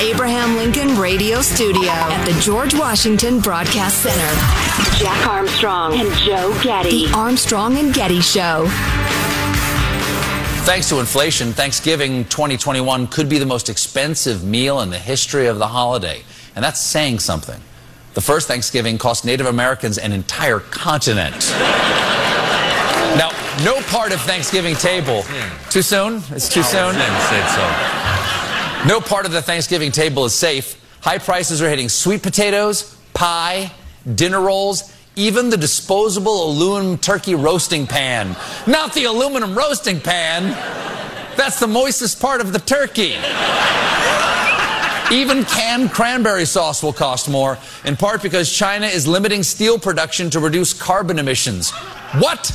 Abraham Lincoln Radio Studio at the George Washington Broadcast Center, Jack Armstrong and Joe Getty. The Armstrong and Getty Show. Thanks to inflation, Thanksgiving 2021 could be the most expensive meal in the history of the holiday. And that's saying something. The first Thanksgiving cost Native Americans an entire continent. now, no part of Thanksgiving table. Hmm. Too soon? It's too soon? No part of the Thanksgiving table is safe. High prices are hitting sweet potatoes, pie, dinner rolls, even the disposable aluminum turkey roasting pan. Not the aluminum roasting pan. That's the moistest part of the turkey. Even canned cranberry sauce will cost more, in part because China is limiting steel production to reduce carbon emissions. What?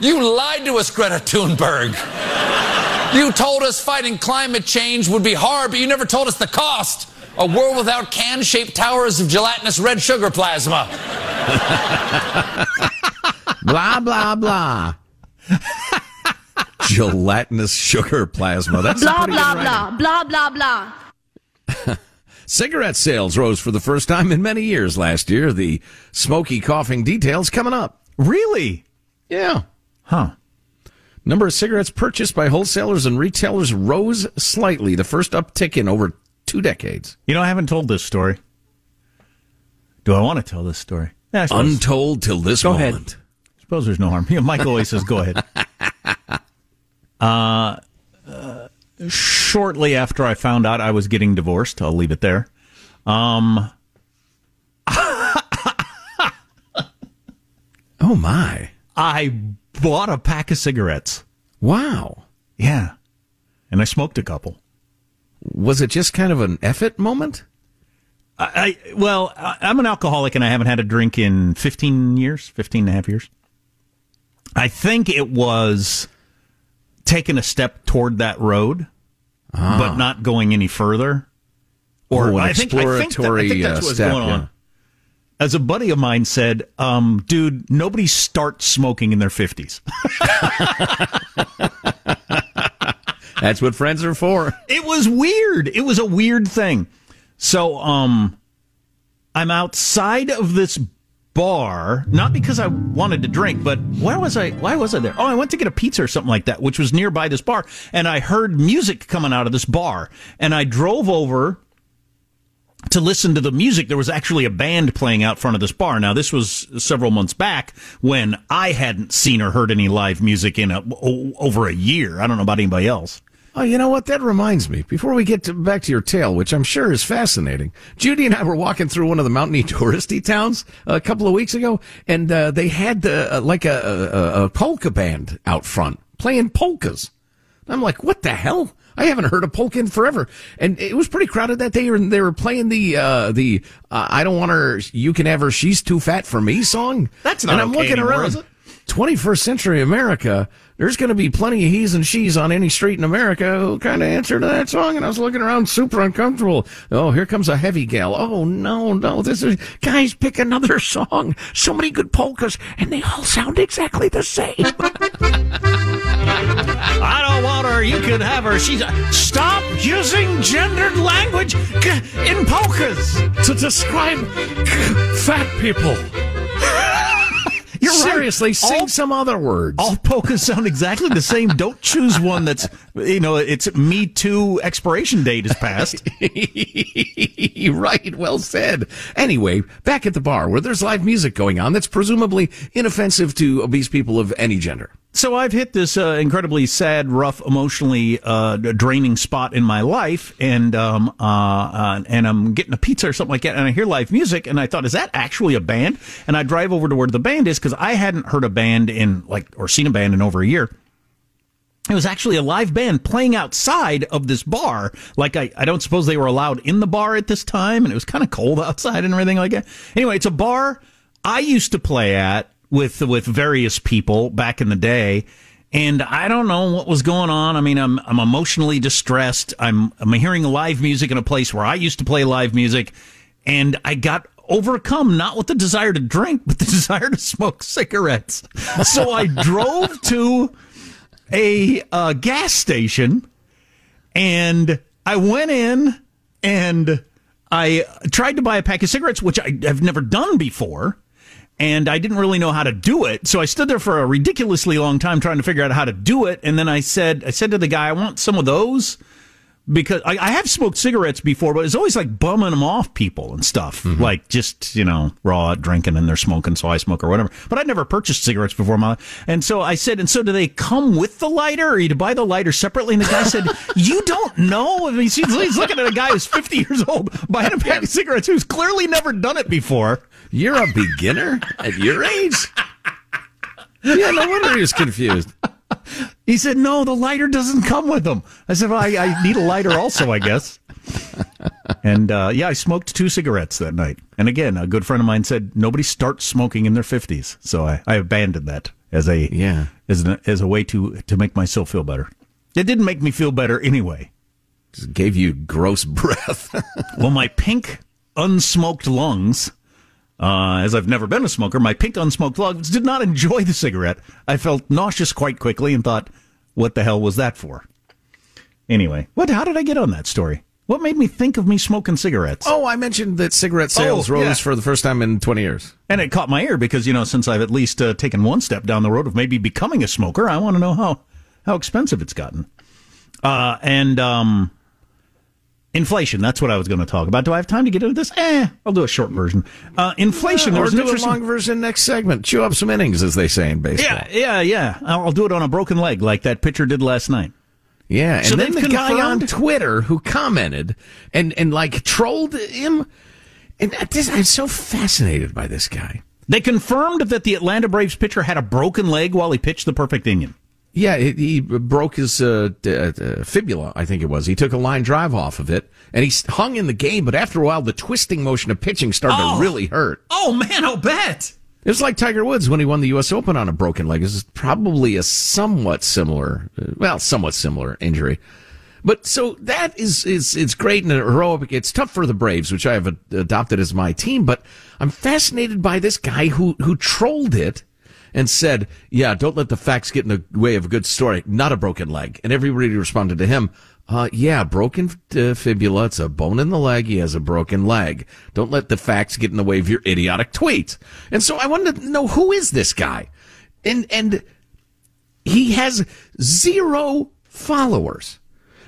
You lied to us, Greta Thunberg. You told us fighting climate change would be hard, but you never told us the cost. A world without can shaped towers of gelatinous red sugar plasma. blah, blah, blah. Gelatinous sugar plasma. That's a Blah, pretty blah, good blah, writing. blah, blah, blah. Cigarette sales rose for the first time in many years last year. The smoky coughing details coming up. Really? Yeah. Huh. Number of cigarettes purchased by wholesalers and retailers rose slightly, the first uptick in over two decades. You know, I haven't told this story. Do I want to tell this story? Yeah, Untold till this Go moment. ahead. suppose there's no harm. You know, Mike always says, go ahead. Uh, uh, shortly after I found out I was getting divorced, I'll leave it there. Um, Oh my. I bought a pack of cigarettes. Wow. Yeah. And I smoked a couple. Was it just kind of an effort moment? I, I well, I, I'm an alcoholic and I haven't had a drink in 15 years, 15 and a half years. I think it was taking a step toward that road, but not going any further. Or Ah. Oh, I think, I think, that- I exploratory, think that's uh, what's step, going on. As a buddy of mine said, um, dude, nobody starts smoking in their 50s. That's what friends are for. It was weird. It was a weird thing. So, um, I'm outside of this bar, not because I wanted to drink, but why was I, why was I there? Oh, I went to get a pizza or something like that, which was nearby this bar. And I heard music coming out of this bar. And I drove over to listen to the music. There was actually a band playing out front of this bar. Now, this was several months back when I hadn't seen or heard any live music in a, o- over a year. I don't know about anybody else. Oh, you know what? That reminds me. Before we get to, back to your tale, which I'm sure is fascinating, Judy and I were walking through one of the mountainy touristy towns a couple of weeks ago, and uh, they had uh, like a, a, a polka band out front playing polkas. I'm like, what the hell? I haven't heard a polka in forever, and it was pretty crowded that day. And they were playing the uh, the uh, "I don't want her, you can have her, she's too fat for me" song. That's not And I'm okay looking anymore, around. 21st century America. There's going to be plenty of he's and she's on any street in America who kind of answer to that song. And I was looking around, super uncomfortable. Oh, here comes a heavy gal. Oh no, no, this is guys. Pick another song. So many good polkas, and they all sound exactly the same. I don't want her. You can have her. She's. a, Stop using gendered language in polkas. to describe fat people. You're right. Seriously, sing All- some other words. All polkas sound exactly the same. Don't choose one that's, you know, it's Me Too expiration date is passed. right, well said. Anyway, back at the bar where there's live music going on that's presumably inoffensive to obese people of any gender. So I've hit this uh, incredibly sad, rough, emotionally uh, draining spot in my life, and um, uh, uh, and I'm getting a pizza or something like that, and I hear live music, and I thought, is that actually a band? And I drive over to where the band is because I hadn't heard a band in like or seen a band in over a year. It was actually a live band playing outside of this bar. Like I, I don't suppose they were allowed in the bar at this time, and it was kind of cold outside and everything like that. Anyway, it's a bar I used to play at with with various people back in the day, and I don't know what was going on. I mean, I'm I'm emotionally distressed. I'm I'm hearing live music in a place where I used to play live music, and I got overcome not with the desire to drink, but the desire to smoke cigarettes. So I drove to a uh, gas station and I went in and I tried to buy a pack of cigarettes, which I have never done before. And I didn't really know how to do it. So I stood there for a ridiculously long time trying to figure out how to do it. And then I said, I said to the guy, I want some of those because I, I have smoked cigarettes before, but it's always like bumming them off people and stuff. Mm-hmm. Like just, you know, raw drinking and they're smoking, so I smoke or whatever. But I'd never purchased cigarettes before my life. And so I said, and so do they come with the lighter or you to buy the lighter separately? And the guy said, you don't know? I mean, he's, he's looking at a guy who's 50 years old buying a pack of cigarettes who's clearly never done it before. You're a beginner at your age? Yeah, no wonder he was confused. He said, no, the lighter doesn't come with them. I said, well, I, I need a lighter also, I guess. And uh, yeah, I smoked two cigarettes that night. And again, a good friend of mine said nobody starts smoking in their fifties, so I, I abandoned that as a Yeah. as an, as a way to to make myself feel better. It didn't make me feel better anyway. Just gave you gross breath. Well, my pink unsmoked lungs, uh, as I've never been a smoker, my pink unsmoked lungs did not enjoy the cigarette. I felt nauseous quite quickly and thought, "What the hell was that for?" Anyway, what? How did I get on that story? What made me think of me smoking cigarettes? oh, I mentioned that cigarette sales Oh, rose yeah. for the first time in 20 years. And it caught my ear because, you know, since I've at least uh, taken one step down the road of maybe becoming a smoker, I want to know how, how expensive it's gotten. Uh, and um, inflation, that's what I was going to talk about. Do I have time to get into this? Eh, I'll do a short version. Uh, inflation, there or do a long version next segment. Chew up some innings, as they say in baseball. Yeah, yeah, yeah. I'll do it on a broken leg like that pitcher did last night. Yeah, and So then the they've guy on Twitter who commented and and like trolled him, and I'm so fascinated by this guy. They confirmed that the Atlanta Braves pitcher had a broken leg while he pitched the perfect inning. Yeah, he, he broke his uh, d- uh, fibula, I think it was. He took a line drive off of it, and he hung in the game. But after a while, the twisting motion of pitching started Oh. to really hurt. Oh, man, I'll bet. It was like Tiger Woods when he won the U.S. Open on a broken leg. This is probably a somewhat similar, uh, well, somewhat similar injury. But so that is is it's great and heroic. It's tough for the Braves, which I have adopted as my team. But I'm fascinated by this guy who who trolled it and said, "Yeah, don't let the facts get in the way of a good story. Not a broken leg." And everybody responded to him, uh, "Yeah, broken uh, fibula. It's a bone in the leg. He has a broken leg. Don't let the facts get in the way of your idiotic tweet." And so I wanted to know who is this guy, and and he has zero followers.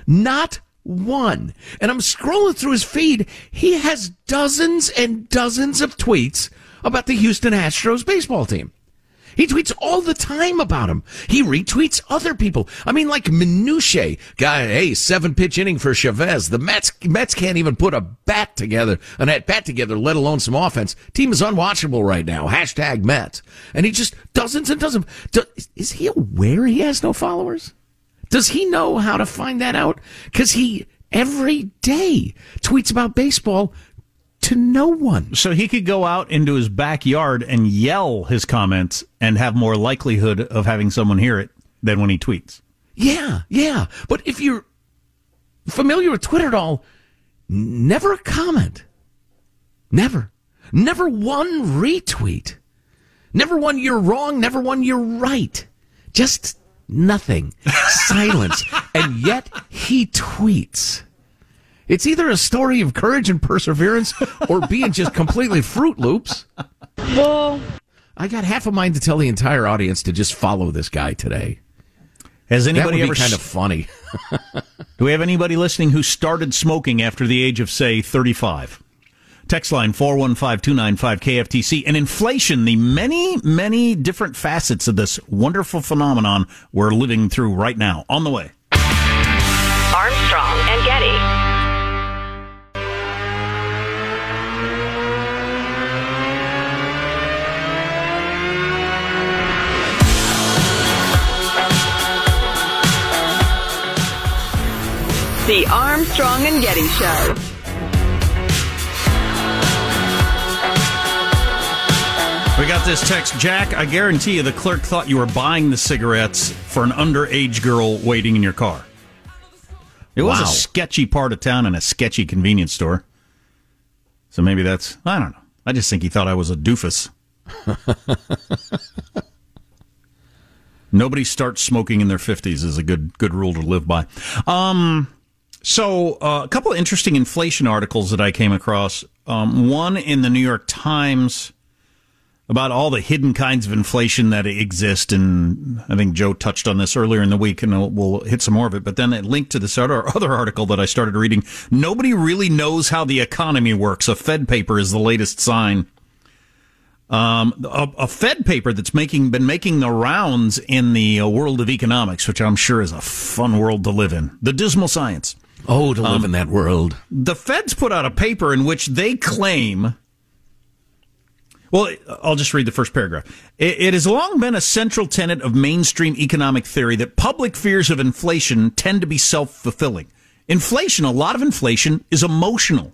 Not one. And I'm scrolling through his feed. He has dozens and dozens of tweets about the Houston Astros baseball team. He tweets all the time about him. He retweets other people. I mean, like minutiae. Guy, hey, seven pitch inning for Chavez. The Mets, Mets can't even put a bat together, an at bat together, let alone some offense. Team is unwatchable right now. Hashtag Mets. And he just dozens and dozens. Do, is he aware he has no followers? Does he know how to find that out? Because he every day tweets about baseball to no one. So he could go out into his backyard and yell his comments and have more likelihood of having someone hear it than when he tweets. Yeah, yeah. But if you're familiar with Twitter at all, never a comment. Never. Never one retweet. Never one you're wrong, never one you're right. Just nothing. Silence. And yet he tweets. It's either a story of courage and perseverance or being just completely Fruit Loops. Well, I got half a mind to tell the entire audience to just follow this guy today. Has anybody that would ever be kind of funny? Do we have anybody listening who started smoking after the age of say 35? Text line 415-295-KFTC. And inflation, the many, many different facets of this wonderful phenomenon we're living through right now. On the way. Armstrong and Getty. The Armstrong and Getty Show. We got this text, Jack. I guarantee you the clerk thought you were buying the cigarettes for an underage girl waiting in your car. It was Wow. a sketchy part of town and a sketchy convenience store. So maybe that's, I don't know. I just think he thought I was a doofus. Nobody starts smoking in their 50s is a good good rule to live by. Um, so uh, a couple of interesting inflation articles that I came across. Um, one in the New York Times about all the hidden kinds of inflation that exist, and I think Joe touched on this earlier in the week, and we'll, hit some more of it. But then it linked to this other other article that I started reading. Nobody really knows how the economy works. A Fed paper is the latest sign. Um, a, a Fed paper that's making been making the rounds in the uh, world of economics, which I'm sure is a fun world to live in. The dismal science. Oh, to live um, in that world. The Feds put out a paper in which they claim. Well, I'll just read the first paragraph. It, it has long been a central tenet of mainstream economic theory that public fears of inflation tend to be self fulfilling. Inflation, a lot of inflation, is emotional.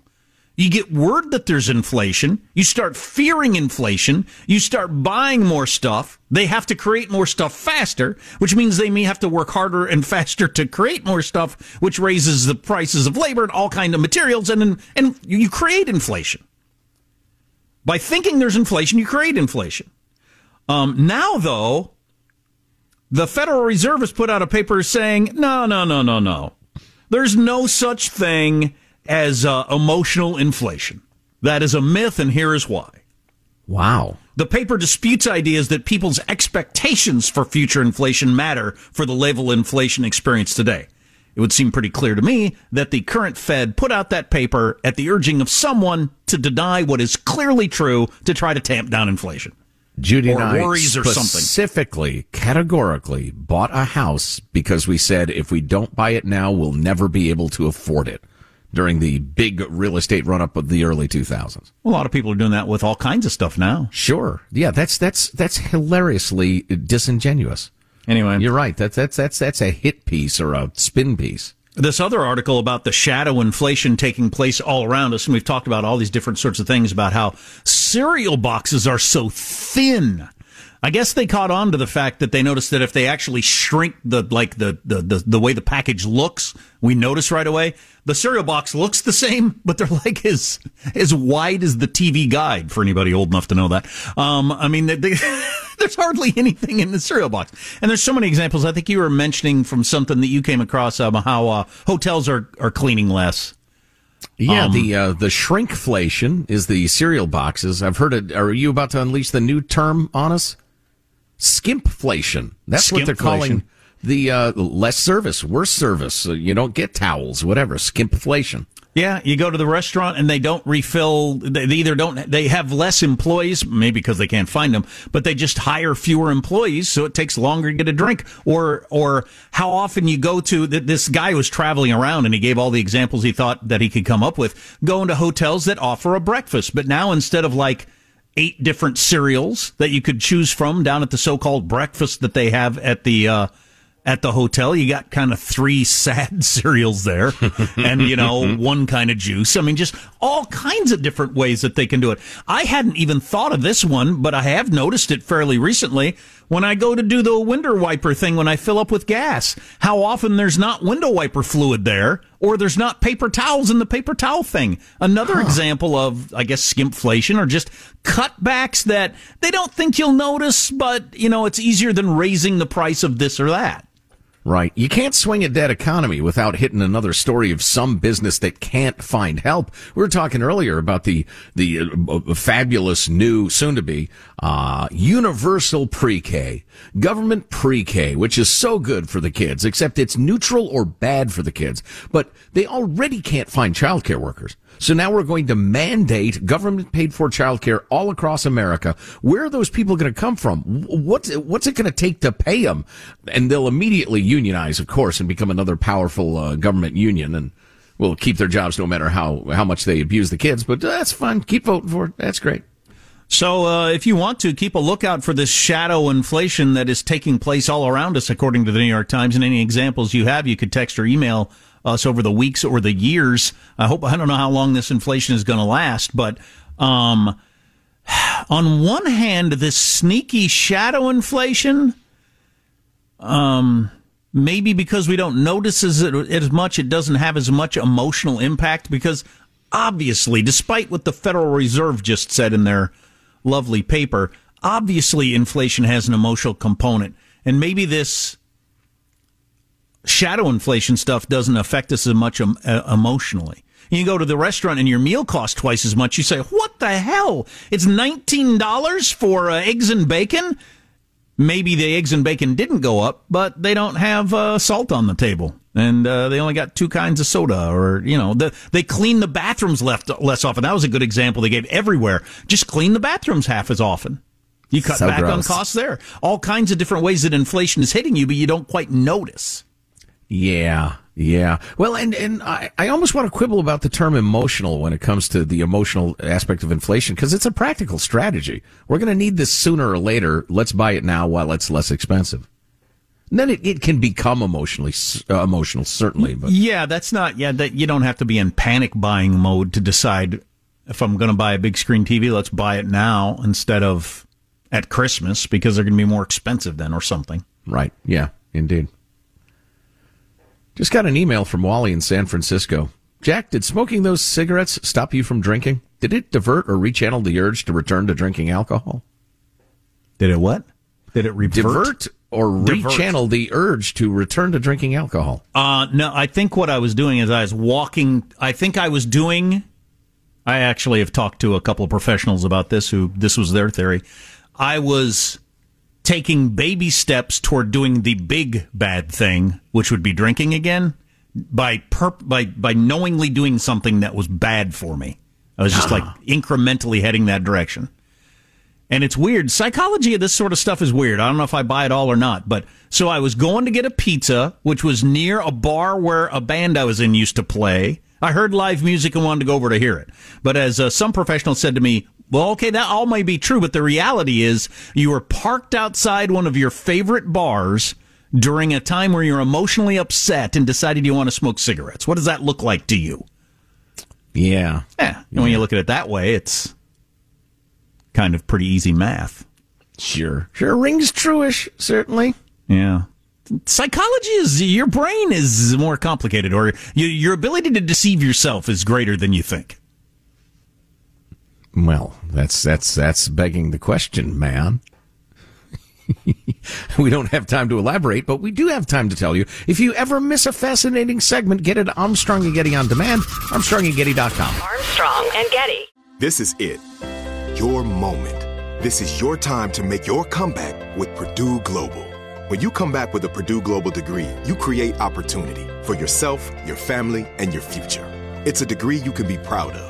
You get word that there's inflation. You start fearing inflation. You start buying more stuff. They have to create more stuff faster, which means they may have to work harder and faster to create more stuff, which raises the prices of labor and all kind of materials, and and you create inflation. By thinking there's inflation, you create inflation. Um, now, though, the Federal Reserve has put out a paper saying, no, no, no, no, no. There's no such thing as uh, emotional inflation. That is a myth, and here is why. Wow. The paper disputes ideas that people's expectations for future inflation matter for the level of inflation experienced today. It would seem pretty clear to me that the current Fed put out that paper at the urging of someone to deny what is clearly true to try to tamp down inflation. Judy Or and I worries or something. specifically, categorically bought a house because we said if we don't buy it now, we'll never be able to afford it during the big real estate run up of the early 2000s. A lot of people are doing that with all kinds of stuff now. Sure. Yeah, that's that's that's hilariously disingenuous. Anyway, You're right. That's that's that's that's a hit piece or a spin piece. this other article about the shadow inflation taking place all around us, and we've talked about all these different sorts of things about how cereal boxes are so thin. I guess they caught on to the fact that they noticed that if they actually shrink the like the the the, the way the package looks, we notice right away the cereal box looks the same, but they're like as as wide as the TV guide for anybody old enough to know that. Um, I mean, they, they, there's hardly anything in the cereal box, and there's so many examples. I think you were mentioning from something that you came across um, how uh, hotels are are cleaning less. Yeah, Um, the uh, the shrinkflation is the cereal boxes. I've heard it. Are you about to unleash the new term on us? Skimpflation. That's what they're calling the uh, less service, worse service. Uh, you don't get towels, whatever. Skimpflation. Yeah, you go to the restaurant and they don't refill. They either don't. They have less employees, maybe because they can't find them, but they just hire fewer employees, so it takes longer to get a drink. Or or how often you go to? This guy was traveling around and he gave all the examples he thought that he could come up with. Going to hotels that offer a breakfast, but now instead of like eight different cereals that you could choose from down at the so-called breakfast that they have at the uh, at the hotel. You got kind of three sad cereals there and, you know, one kind of juice. I mean, just all kinds of different ways that they can do it. I hadn't even thought of this one, but I have noticed it fairly recently when I go to do the window wiper thing when I fill up with gas. How often there's not window wiper fluid there or there's not paper towels in the paper towel thing. Another huh. example of, I guess, skimpflation or just cutbacks that they don't think you'll notice, but, you know, it's easier than raising the price of this or that. Right. You can't swing a dead economy without hitting another story of some business that can't find help. We were talking earlier about the the uh, fabulous new, soon to be, uh, universal pre-K, government pre-K, which is so good for the kids, except it's neutral or bad for the kids. But they already can't find childcare workers. So now we're going to mandate government paid for childcare all across America. Where are those people going to come from? What's, what's it going to take to pay them? And they'll immediately unionize, of course, and become another powerful uh, government union and will keep their jobs no matter how, how much they abuse the kids. But that's fine. Keep voting for it. That's great. So, uh, if you want to keep a lookout for this shadow inflation that is taking place all around us, according to the New York Times, and any examples you have, you could text or email us over the weeks or the years. I hope I don't know how long this inflation is going to last, but um, on one hand, this sneaky shadow inflation, um, maybe because we don't notice it as much, it doesn't have as much emotional impact because obviously, despite what the Federal Reserve just said in their lovely paper, obviously inflation has an emotional component. And maybe this shadow inflation stuff doesn't affect us as much um, uh, emotionally. You go to the restaurant and your meal costs twice as much. You say, "What the hell? It's nineteen dollars for uh, eggs and bacon." Maybe the eggs and bacon didn't go up, but they don't have uh, salt on the table, and uh, they only got two kinds of soda, or you know, the, they clean the bathrooms left less often. That was a good example they gave everywhere. Just clean the bathrooms half as often. You cut so back gross. on costs there. All kinds of different ways that inflation is hitting you, but you don't quite notice. Yeah, yeah. Well, and and I, I almost want to quibble about the term emotional when it comes to the emotional aspect of inflation because it's a practical strategy. We're going to need this sooner or later. Let's buy it now while it's less expensive. And then it, it can become emotionally uh, emotional, certainly. But yeah, that's not. Yeah, that you don't have to be in panic buying mode to decide if I'm going to buy a big screen TV. Let's buy it now instead of at Christmas because they're going to be more expensive then or something. Right. Yeah. Indeed. Just got an email from Wally in San Francisco. Jack, did smoking those cigarettes stop you from drinking? Did it divert or rechannel the urge to return to drinking alcohol? Did it what? Did it revert? Divert or divert. rechannel the urge to return to drinking alcohol? Uh, no, I think what I was doing is I was walking. I think I was doing. I actually have talked to a couple of professionals about this who this was their theory. I was taking baby steps toward doing the big bad thing, which would be drinking again, by perp- by by knowingly doing something that was bad for me. I was just like incrementally heading that direction. And it's weird. Psychology of this sort of stuff is weird. I don't know if I buy it all or not, but so I was going to get a pizza, which was near a bar where a band I was in used to play. I heard live music and wanted to go over to hear it. But as uh, some professional said to me, well, okay, that all may be true, but the reality is you were parked outside one of your favorite bars during a time where you're emotionally upset and decided you want to smoke cigarettes. What does that look like to you? Yeah. Yeah. And when you look at it that way, it's kind of pretty easy math. Sure. Sure rings truish, certainly. Yeah. Psychology is your brain is more complicated, or your ability to deceive yourself is greater than you think. Well, that's that's that's begging the question, man. we don't have time to elaborate, but we do have time to tell you. If you ever miss a fascinating segment, get it Armstrong and Getty on demand, armstrongandgetty.com. Armstrong and Getty. This is it. Your moment. This is your time to make your comeback with Purdue Global. When you come back with a Purdue Global degree, you create opportunity for yourself, your family, and your future. It's a degree you can be proud of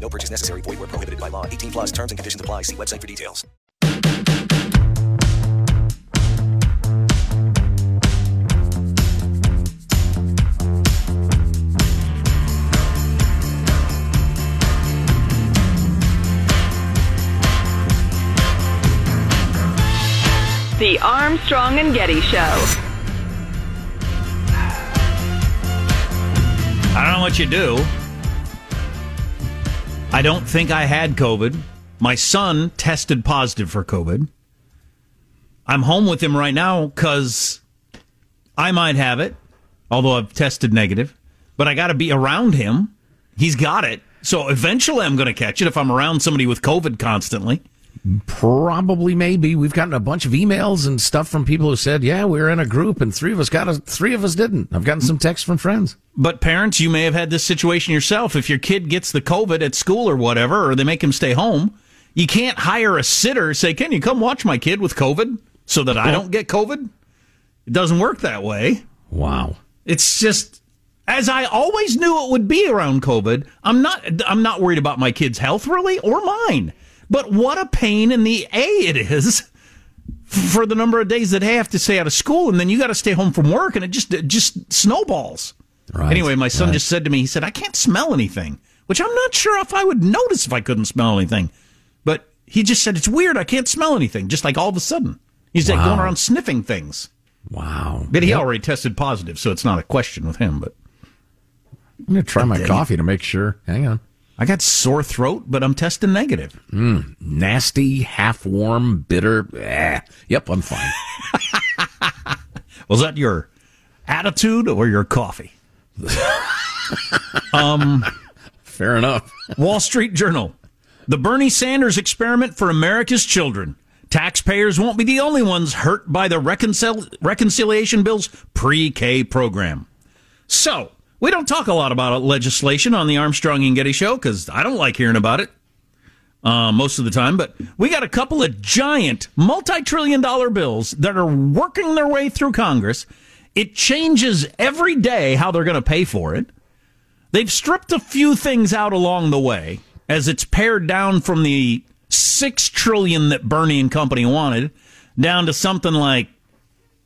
No purchase necessary. Void where prohibited by law. 18 plus terms and conditions apply. See website for details. The Armstrong and Getty Show. I don't know what you do. I don't think I had COVID. My son tested positive for COVID. I'm home with him right now because I might have it, although I've tested negative. But I got to be around him. He's got it. So eventually I'm going to catch it if I'm around somebody with COVID constantly. Probably, maybe. We've gotten a bunch of emails and stuff from people who said, "Yeah, we were in a group, and three of us got a, three of us didn't." I've gotten some texts from friends. But parents, you may have had this situation yourself. If your kid gets the COVID at school or whatever, or they make him stay home, you can't hire a sitter. Say, "Can you come watch my kid with COVID so that I don't get COVID?" It doesn't work that way. Wow. It's just as I always knew it would be around COVID. I'm not. I'm not worried about my kid's health really or mine. But what a pain in the A it is for the number of days that they have to stay out of school, and then you got to stay home from work, and it just it just snowballs. Right, anyway, my son right. just said to me, he said, "I can't smell anything," which I'm not sure if I would notice if I couldn't smell anything. But he just said it's weird. I can't smell anything. Just like all of a sudden, he's like going around sniffing things. Wow. But he Yep. already tested positive, so it's not a question with him. But I'm going to try my coffee to make sure. Hang on. I got sore throat, but I'm testing negative. Nasty, half warm, bitter. Eh. Yep, I'm fine. Was that your attitude or your coffee? um, Fair enough. Wall Street Journal. The Bernie Sanders experiment for America's children. Taxpayers won't be the only ones hurt by the reconcil- reconciliation bill's pre-K program. So, we don't talk a lot about legislation on the Armstrong and Getty show because I don't like hearing about it uh, most of the time. But we got a couple of giant multi-trillion dollar bills that are working their way through Congress. It changes every day how they're going to pay for it. They've stripped a few things out along the way as it's pared down from the six trillion that Bernie and company wanted down to something like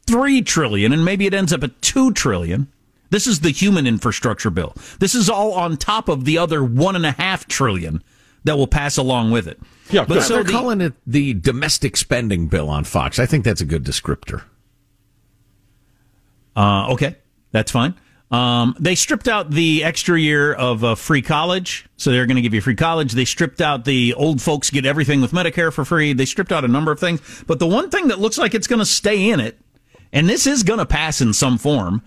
three trillion, and maybe it ends up at two trillion. This is the human infrastructure bill. This is all on top of the other one and a half trillion that will pass along with it. Yeah, but so they're the- calling it the domestic spending bill on Fox. I think that's a good descriptor. Uh, okay, that's fine. Um, they stripped out the extra year of uh, free college, so they're going to give you free college. They stripped out the old folks get everything with Medicare for free. They stripped out a number of things, but the one thing that looks like it's going to stay in it, and this is going to pass in some form,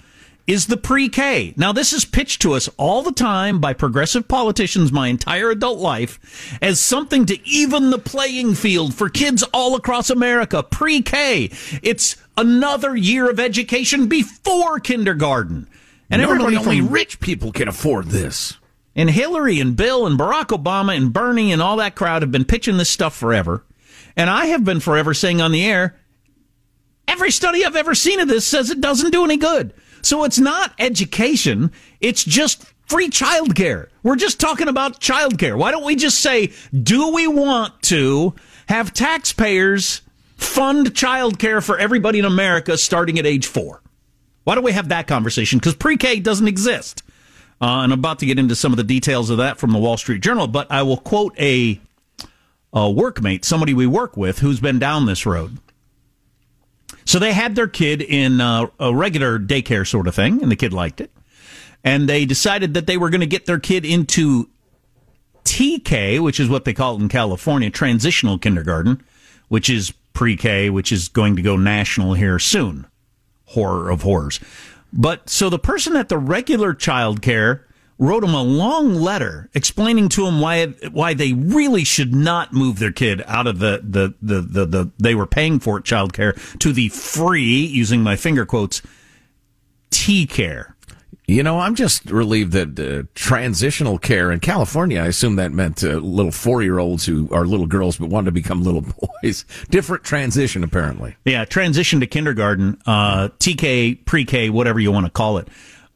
is the pre-K. Now, this is pitched to us all the time by progressive politicians my entire adult life as something to even the playing field for kids all across America. Pre-K. It's another year of education before kindergarten. And Normally, everybody only rich people can afford this. and Hillary and Bill and Barack Obama and Bernie and all that crowd have been pitching this stuff forever. And I have been forever saying on the air, every study I've ever seen of this says it doesn't do any good. So it's not education, it's just free childcare. We're just talking about childcare. Why don't we just say, do we want to have taxpayers fund childcare for everybody in America starting at age four? Why don't we have that conversation? Because pre K doesn't exist. Uh, and I'm about to get into some of the details of that from the Wall Street Journal, but I will quote a, a workmate, somebody we work with, who's been down this road. So they had their kid in uh, a regular daycare sort of thing, and the kid liked it. And they decided that they were going to get their kid into TK, which is what they call it in California, transitional kindergarten, which is pre K, which is going to go national here soon. Horror of horrors. But so the person at the regular child care wrote him a long letter explaining to him why why they really should not move their kid out of the the the the, the they were paying for it child care to the free using my finger quotes T care. You know, I'm just relieved that uh, transitional care in California, I assume that meant uh, little four year olds who are little girls but wanted to become little boys. Different transition, apparently. Yeah, transition to kindergarten, uh, TK, pre K, whatever you want to call it.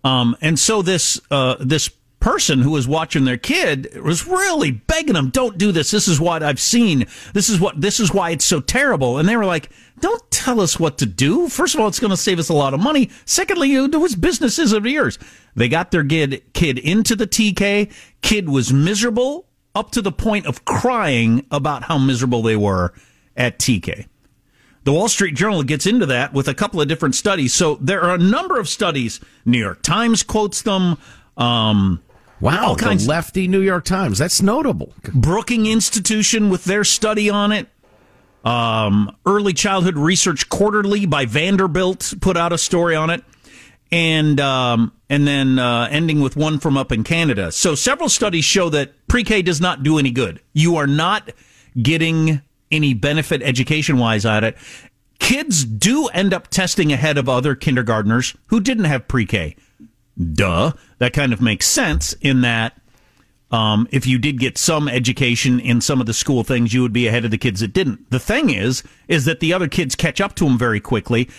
Um, and so this, uh, this person who was watching their kid was really begging them, don't do this. This is what I've seen. This is what, this is why it's so terrible. And they were like, don't tell us what to do. First of all, it's going to save us a lot of money. Secondly, you do what's business is of yours. They got their kid, kid into the TK. Kid was miserable up to the point of crying about how miserable they were at TK. The Wall Street Journal gets into that with a couple of different studies. So there are a number of studies. New York Times quotes them. Um, wow, all kinds the lefty New York Times. That's notable. Brookings Institution with their study on it. Um, Early Childhood Research Quarterly by Vanderbilt put out a story on it, and um, and then uh, ending with one from up in Canada. So several studies show that pre-K does not do any good. You are not getting any benefit education wise at it. Kids do end up testing ahead of other kindergartners who didn't have pre-K. Duh. That kind of makes sense in that um, if you did get some education in some of the school things, you would be ahead of the kids that didn't. The thing is, is that the other kids catch up to them very quickly.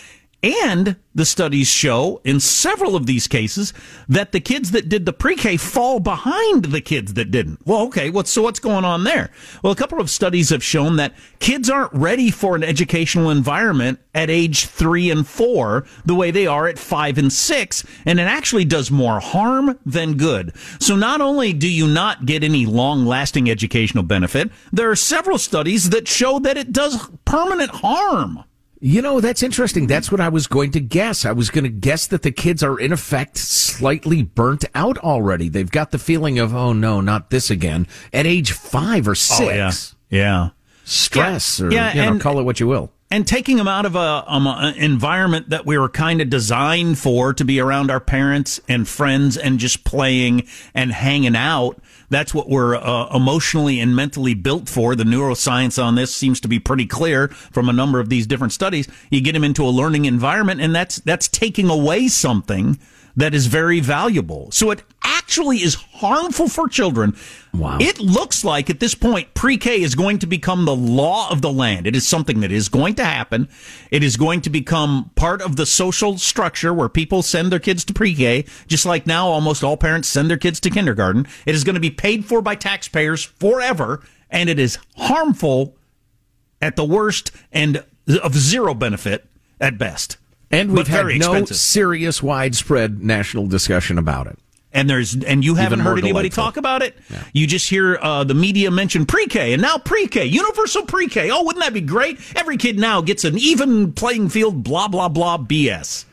And the studies show in several of these cases that the kids that did the pre-K fall behind the kids that didn't. Well, okay, what's, so what's going on there? Well, a couple of studies have shown that kids aren't ready for an educational environment at age three and four the way they are at five and six, and it actually does more harm than good. So not only do you not get any long-lasting educational benefit, there are several studies that show that it does permanent harm. You know, that's interesting. That's what I was going to guess. I was going to guess that the kids are, in effect, slightly burnt out already. They've got the feeling of, oh no, not this again, at age five or six. Oh, yeah. Yeah. Stress, yeah. or, yeah, you know, and, call it what you will. And taking them out of a, um, an environment that we were kind of designed for to be around our parents and friends and just playing and hanging out that's what we're uh, emotionally and mentally built for. The neuroscience on this seems to be pretty clear from a number of these different studies. You get them into a learning environment, and that's that's taking away something that is very valuable. So it actually is harmful for children. Wow. It looks like at this point pre-K is going to become the law of the land. It is something that is going to happen. It is going to become part of the social structure where people send their kids to pre-K, just like now almost all parents send their kids to kindergarten. It is going to be paid for by taxpayers forever, and it is harmful at the worst and of zero benefit at best. And we've had no expensive. serious, widespread national discussion about it. And there's and you haven't heard anybody delightful. talk about it. Yeah. You just hear uh, the media mention pre-K and now pre-K, universal pre-K. Oh, wouldn't that be great? Every kid now gets an even playing field. Blah blah blah. BS.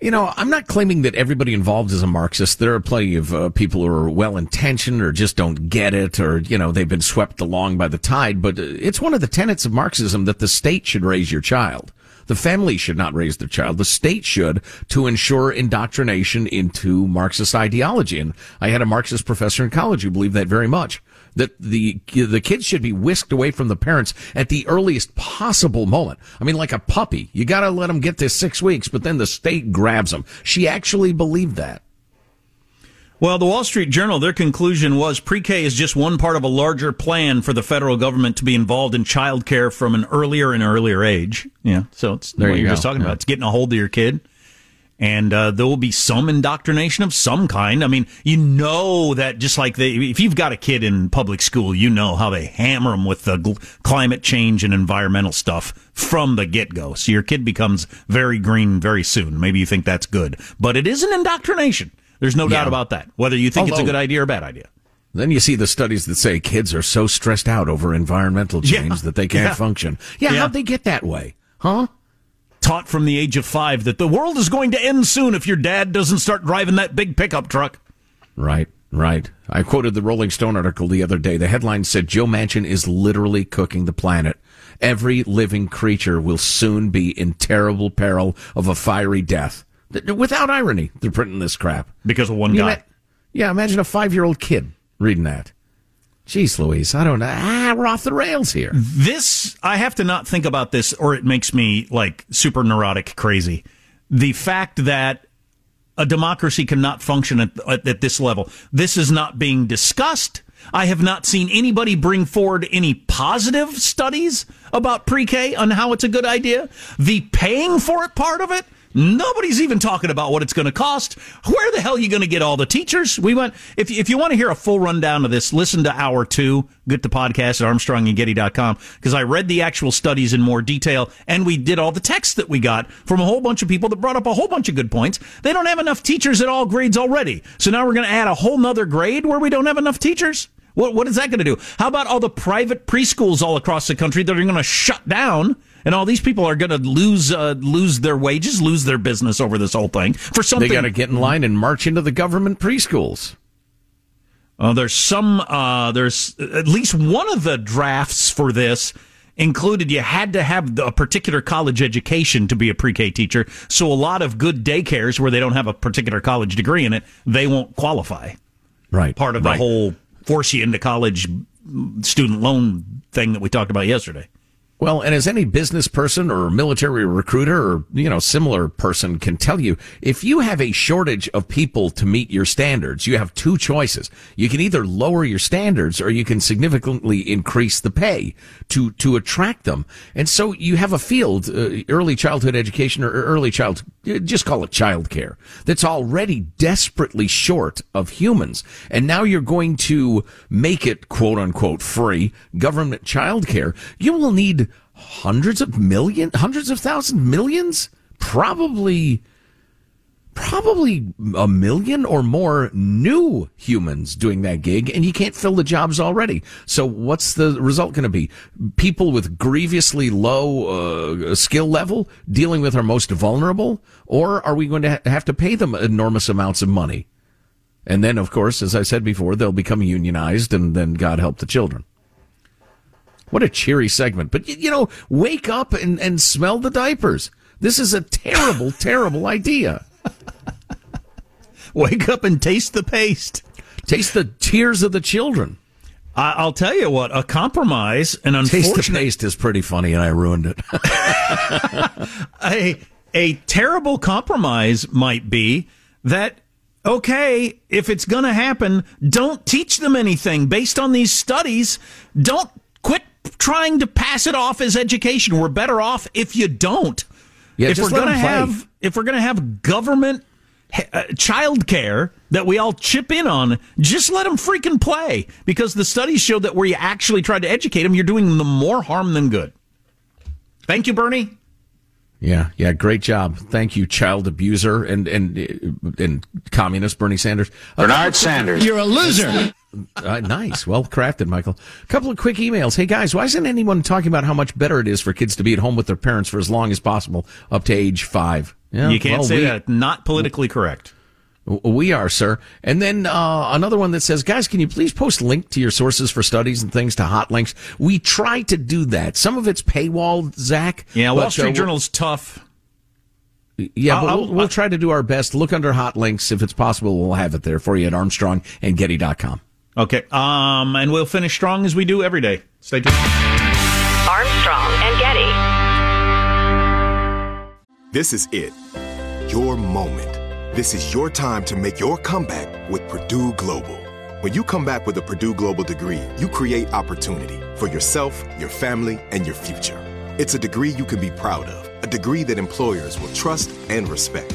You know, I'm not claiming that everybody involved is a Marxist. There are plenty of uh, people who are well intentioned or just don't get it or, you know, they've been swept along by the tide. But uh, it's one of the tenets of Marxism that the state should raise your child. The family should not raise their child. The state should to ensure indoctrination into Marxist ideology. And I had a Marxist professor in college who believed that very much. That the the kids should be whisked away from the parents at the earliest possible moment. I mean, like a puppy, you got to let them get to six weeks, but then the state grabs them. She actually believed that. Well, the Wall Street Journal, their conclusion was pre-K is just one part of a larger plan for the federal government to be involved in child care from an earlier and earlier age. Yeah, so it's there what you are just talking yeah. about. It's getting a hold of your kid. and uh, there will be some indoctrination of some kind. I mean, you know that just like they, if you've got a kid in public school, you know how they hammer them with the gl- climate change and environmental stuff from the get go. So your kid becomes very green very soon. Maybe you think that's good, but it is an indoctrination. There's no Yeah. doubt about that. Whether you think it's a good idea or a bad idea. Then you see the studies that say kids are so stressed out over environmental Yeah. change that they can't Yeah. function. Yeah, Yeah. how'd they get that way? Huh? Taught from the age of five that the world is going to end soon if your dad doesn't start driving that big pickup truck. Right, right. I quoted the Rolling Stone article the other day. The headline said Joe Manchin is literally cooking the planet. Every living creature will soon be in terrible peril of a fiery death. Th- Without irony, they're printing this crap. Because of one You guy. ima- yeah, imagine a five year old kid reading that. Jeez Louise, I don't know. Ah, we're off the rails here. This, I have to not think about this or it makes me like super neurotic crazy. The fact that a democracy cannot function at, at, at this level. This is not being discussed. I have not seen anybody bring forward any positive studies about pre K on how it's a good idea. The paying for it part of it, nobody's even talking about what it's going to cost. Where the hell are you going to get all the teachers? We went, if, if you want to hear a full rundown of this, listen to hour two, get the podcast at armstrongandgetty.com because I read the actual studies in more detail and we did all the text that we got from a whole bunch of people that brought up a whole bunch of good points. They don't have enough teachers at all grades already. So now we're going to add a whole nother grade where we don't have enough teachers? What, what is that going to do? How about all the private preschools all across the country that are going to shut down? And all these people are going to lose uh, lose their wages, lose their business over this whole thing for something. They got to get in line and march into the government preschools. Uh, there's some, uh, there's at least one of the drafts for this included you had to have a particular college education to be a pre-K teacher. So a lot of good daycares where they don't have a particular college degree in it, they won't qualify. Right. Part of right. the whole force you into college student loan thing that we talked about yesterday. Well, and as any business person or military recruiter or, you know, similar person can tell you, if you have a shortage of people to meet your standards, you have two choices. You can either lower your standards or you can significantly increase the pay to, to attract them. And so you have a field, uh, early childhood education or early child, just call it childcare, that's already desperately short of humans. And now you're going to make it quote unquote free government childcare. You will need hundreds of million, hundreds of thousands, millions, probably, probably a million or more new humans doing that gig, and you can't fill the jobs already. So what's the result going to be? People with grievously low uh, skill level dealing with our most vulnerable, or are we going to have to pay them enormous amounts of money? And then, of course, as I said before, they'll become unionized, and then God help the children. What a cheery segment. But, you know, wake up and, and smell the diapers. This is a terrible, terrible idea. Wake up and taste the paste. Taste the tears of the children. I, I'll tell you what, a compromise, an Taste the paste is pretty funny, and I ruined it. a, a terrible compromise might be that okay, if it's going to happen, don't teach them anything based on these studies. Don't quit trying to pass it off as education. We're better off if you don't. Yeah, if just we're going to have if we're going to have government uh, child care that we all chip in on, just let them freaking play because the studies show that where you actually try to educate them, you're doing them more harm than good. Thank you, Bernie. Yeah, yeah, great job. Thank you, child abuser and and and communist Bernie Sanders. Bernard Sanders. You're a loser. Uh, nice, well crafted, Michael. A couple of quick emails. Hey guys, why isn't anyone talking about how much better it is for kids to be at home with their parents for as long as possible, up to age five? Yeah, you can't well, say we- that. Not politically correct. We are, sir. And then uh, another one that says, guys, can you please post link to your sources for studies and things to hot links? We try to do that. Some of it's paywall, Zach. Yeah, Wall uh, Street we'll- Journal's tough. Yeah, but we'll, we'll try to do our best. Look under hot links. If it's possible, we'll have it there for you at Armstrong and Getty.com. Okay. Um, and we'll finish strong as we do every day. Stay tuned. Armstrong and Getty. This is it. Your moment. This is your time to make your comeback with Purdue Global. When you come back with a Purdue Global degree, you create opportunity for yourself, your family, and your future. It's a degree you can be proud of, a degree that employers will trust and respect.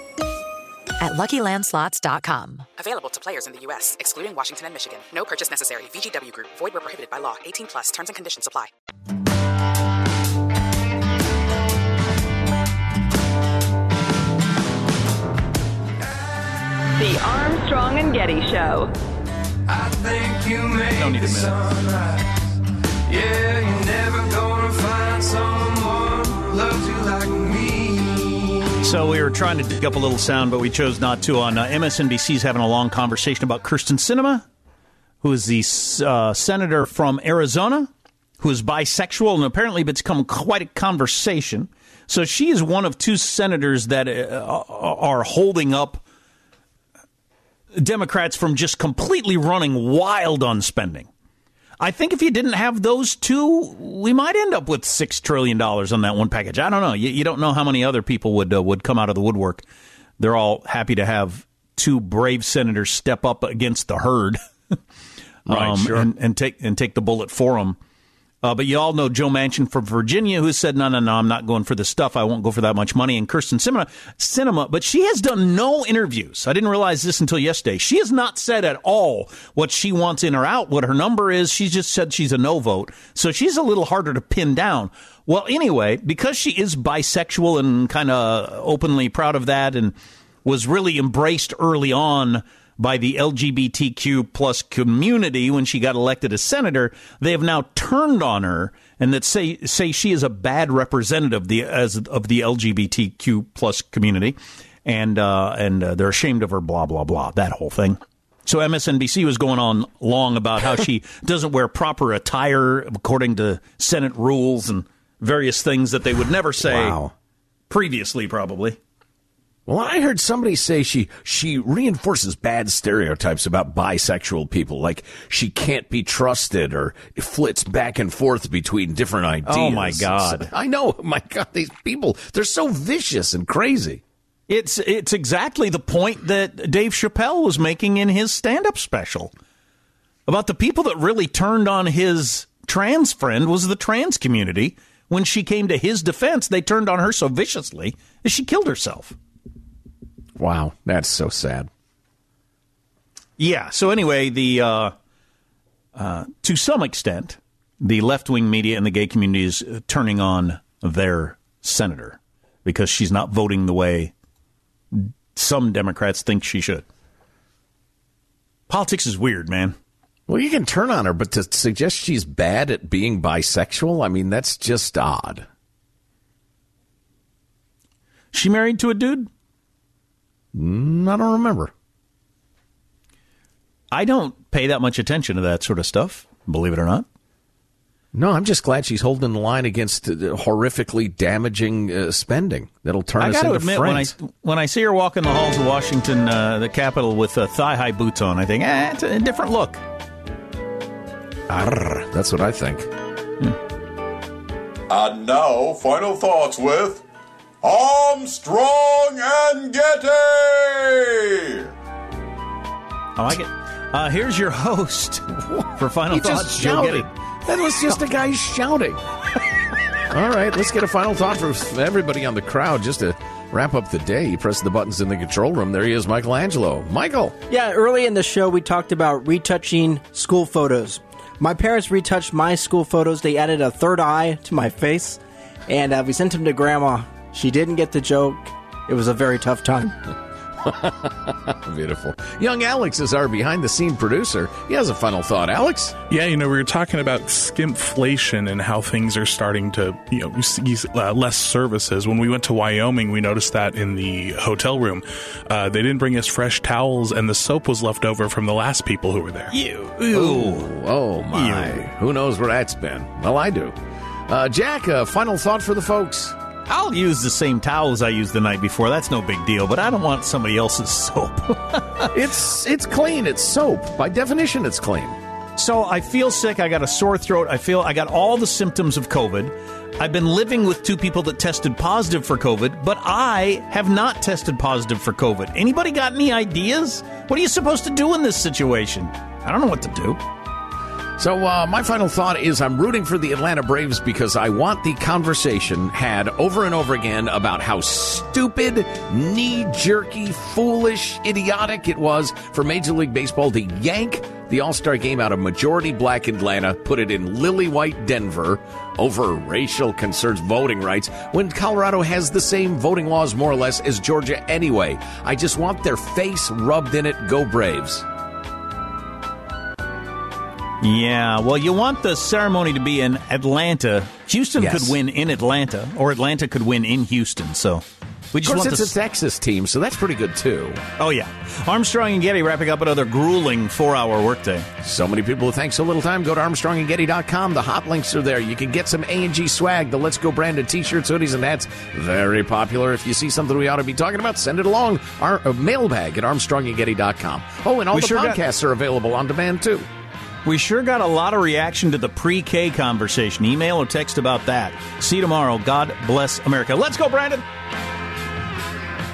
at luckylandslots.com. Available to players in the U.S., excluding Washington and Michigan. No purchase necessary. VGW Group, void where prohibited by law. 18 plus terms and conditions apply. The Armstrong and Getty Show. I think you made Don't need a the minute. Yeah, you're never gonna find someone loves you like me. So we were trying to dig up a little sound, but we chose not to. On uh, MSNBC's having a long conversation about Kyrsten Sinema, who is the uh, senator from Arizona, who is bisexual, and apparently it's become quite a conversation. So she is one of two senators that uh, are holding up Democrats from just completely running wild on spending. I think if you didn't have those two, we might end up with six trillion dollars on that one package. I don't know. You, you don't know how many other people would uh, would come out of the woodwork. They're all happy to have two brave senators step up against the herd, Right, sure. and, and take and take the bullet for them. Uh, but you all know Joe Manchin from Virginia, who said, "No, no, no, I'm not going for this stuff. I won't go for that much money." And Kyrsten Sinema, Cinema, but she has done no interviews. I didn't realize this until yesterday. She has not said at all what she wants in or out, what her number is. She's just said she's a no vote, so she's a little harder to pin down. Well, anyway, because she is bisexual and kind of openly proud of that, and was really embraced early on by the LGBTQ plus community when she got elected as senator, they have now turned on her and that say say she is a bad representative the as of the LGBTQ plus community, and uh, and uh, they're ashamed of her. Blah blah blah. That whole thing. So MSNBC was going on long about how she doesn't wear proper attire according to Senate rules and various things that they would never say Wow. previously, probably. Well, I heard somebody say she she reinforces bad stereotypes about bisexual people, like she can't be trusted or flits back and forth between different ideas. Oh, my God. I know, oh, my God, these people they're so vicious and crazy. It's it's exactly the point that Dave Chappelle was making in his stand-up special about the people that really turned on his trans friend was the trans community. When she came to his defense, they turned on her so viciously that she killed herself. Wow, that's so sad. Yeah. So anyway, the uh, uh, to some extent, the left-wing media and the gay community is uh, turning on their senator because she's not voting the way some Democrats think she should. Politics is weird, man. Well, you can turn on her, but to suggest she's bad at being bisexual, I mean, that's just odd. She married to a dude? Mm, I don't remember. I don't pay that much attention to that sort of stuff, believe it or not. No, I'm just glad she's holding the line against uh, horrifically damaging uh, spending that'll turn I us got to into admit, when I friends. when I see her walking the halls of Washington, uh, the Capitol, with uh, thigh high boots on, I think, eh, it's a different look. Arr, that's what I think. And now, final thoughts with Armstrong and Getty. I like it. Uh, here's your host for final He thoughts. just Joe. Getty. That was just a guy shouting. All right, let's get a final thought from everybody on the crowd just to wrap up the day. You press the buttons in the control room. There he is, Michelangelo. Michael. Yeah, early in the show, we talked about retouching school photos. My parents retouched my school photos. They added a third eye to my face, and uh, we sent them to Grandma. She didn't get the joke. It was a very tough time. Beautiful. Young Alex is our behind the scene producer. He has a final thought. Alex? Yeah, you know, we were talking about skimpflation and how things are starting to, you know, use uh, less services. When we went to Wyoming, we noticed that in the hotel room. Uh, they didn't bring us fresh towels, and the soap was left over from the last people who were there. Ew. Ooh, oh my. Who knows where that's been? Well, I do. Uh, Jack, a final thought for the folks. I'll use the same towels I used the night before. That's no big deal, but I don't want somebody else's soap. it's it's clean. It's soap. By definition, it's clean. So I feel sick. I got a sore throat. I feel I got all the symptoms of COVID. I've been living with two people that tested positive for COVID, but I have not tested positive for COVID. Anybody got any ideas? What are you supposed to do in this situation? I don't know what to do. So, uh, my final thought is I'm rooting for the Atlanta Braves because I want the conversation had over and over again about how stupid, knee jerky, foolish, idiotic it was for Major League Baseball to yank the All Star game out of majority black Atlanta, put it in lily white Denver over racial concerns, voting rights, when Colorado has the same voting laws more or less as Georgia anyway. I just want their face rubbed in it. Go Braves. Yeah, well, you want the ceremony to be in Atlanta. Houston Yes. could win in Atlanta, or Atlanta could win in Houston. So we Of just course, want it's the a Texas team, so that's pretty good too. Oh yeah, Armstrong and Getty wrapping up another grueling four-hour workday. So many people who thank so little time. Go to ArmstrongandGetty.com. The hot links are there. You can get some A&G swag, the Let's Go branded t-shirts, hoodies, and hats. Very popular. If you see something we ought to be talking about, send it along. Our uh, mailbag at ArmstrongandGetty.com. Oh, and all We the sure got- podcasts are available on demand too. We sure got a lot of reaction to the pre-K conversation. Email or text about that. See you tomorrow. God bless America. Let's go, Brandon.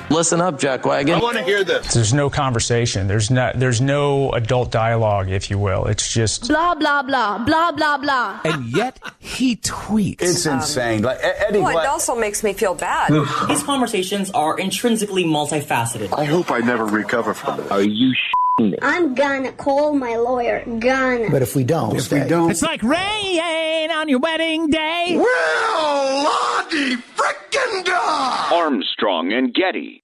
Listen up, Jack Wagon. I want to hear this. There's no conversation. There's not. There's no adult dialogue, if you will. It's just Blah, blah, blah, blah, blah, blah. And yet he tweets. It's um, insane. Like Eddie, Well, it what- also makes me feel bad. These conversations are intrinsically multifaceted. I hope I never recover from this. Are you I'm gonna call my lawyer. Gonna. But if we don't, if we don't, It's like rain on your wedding day. Well, Lottie frickin' da! Armstrong and Getty.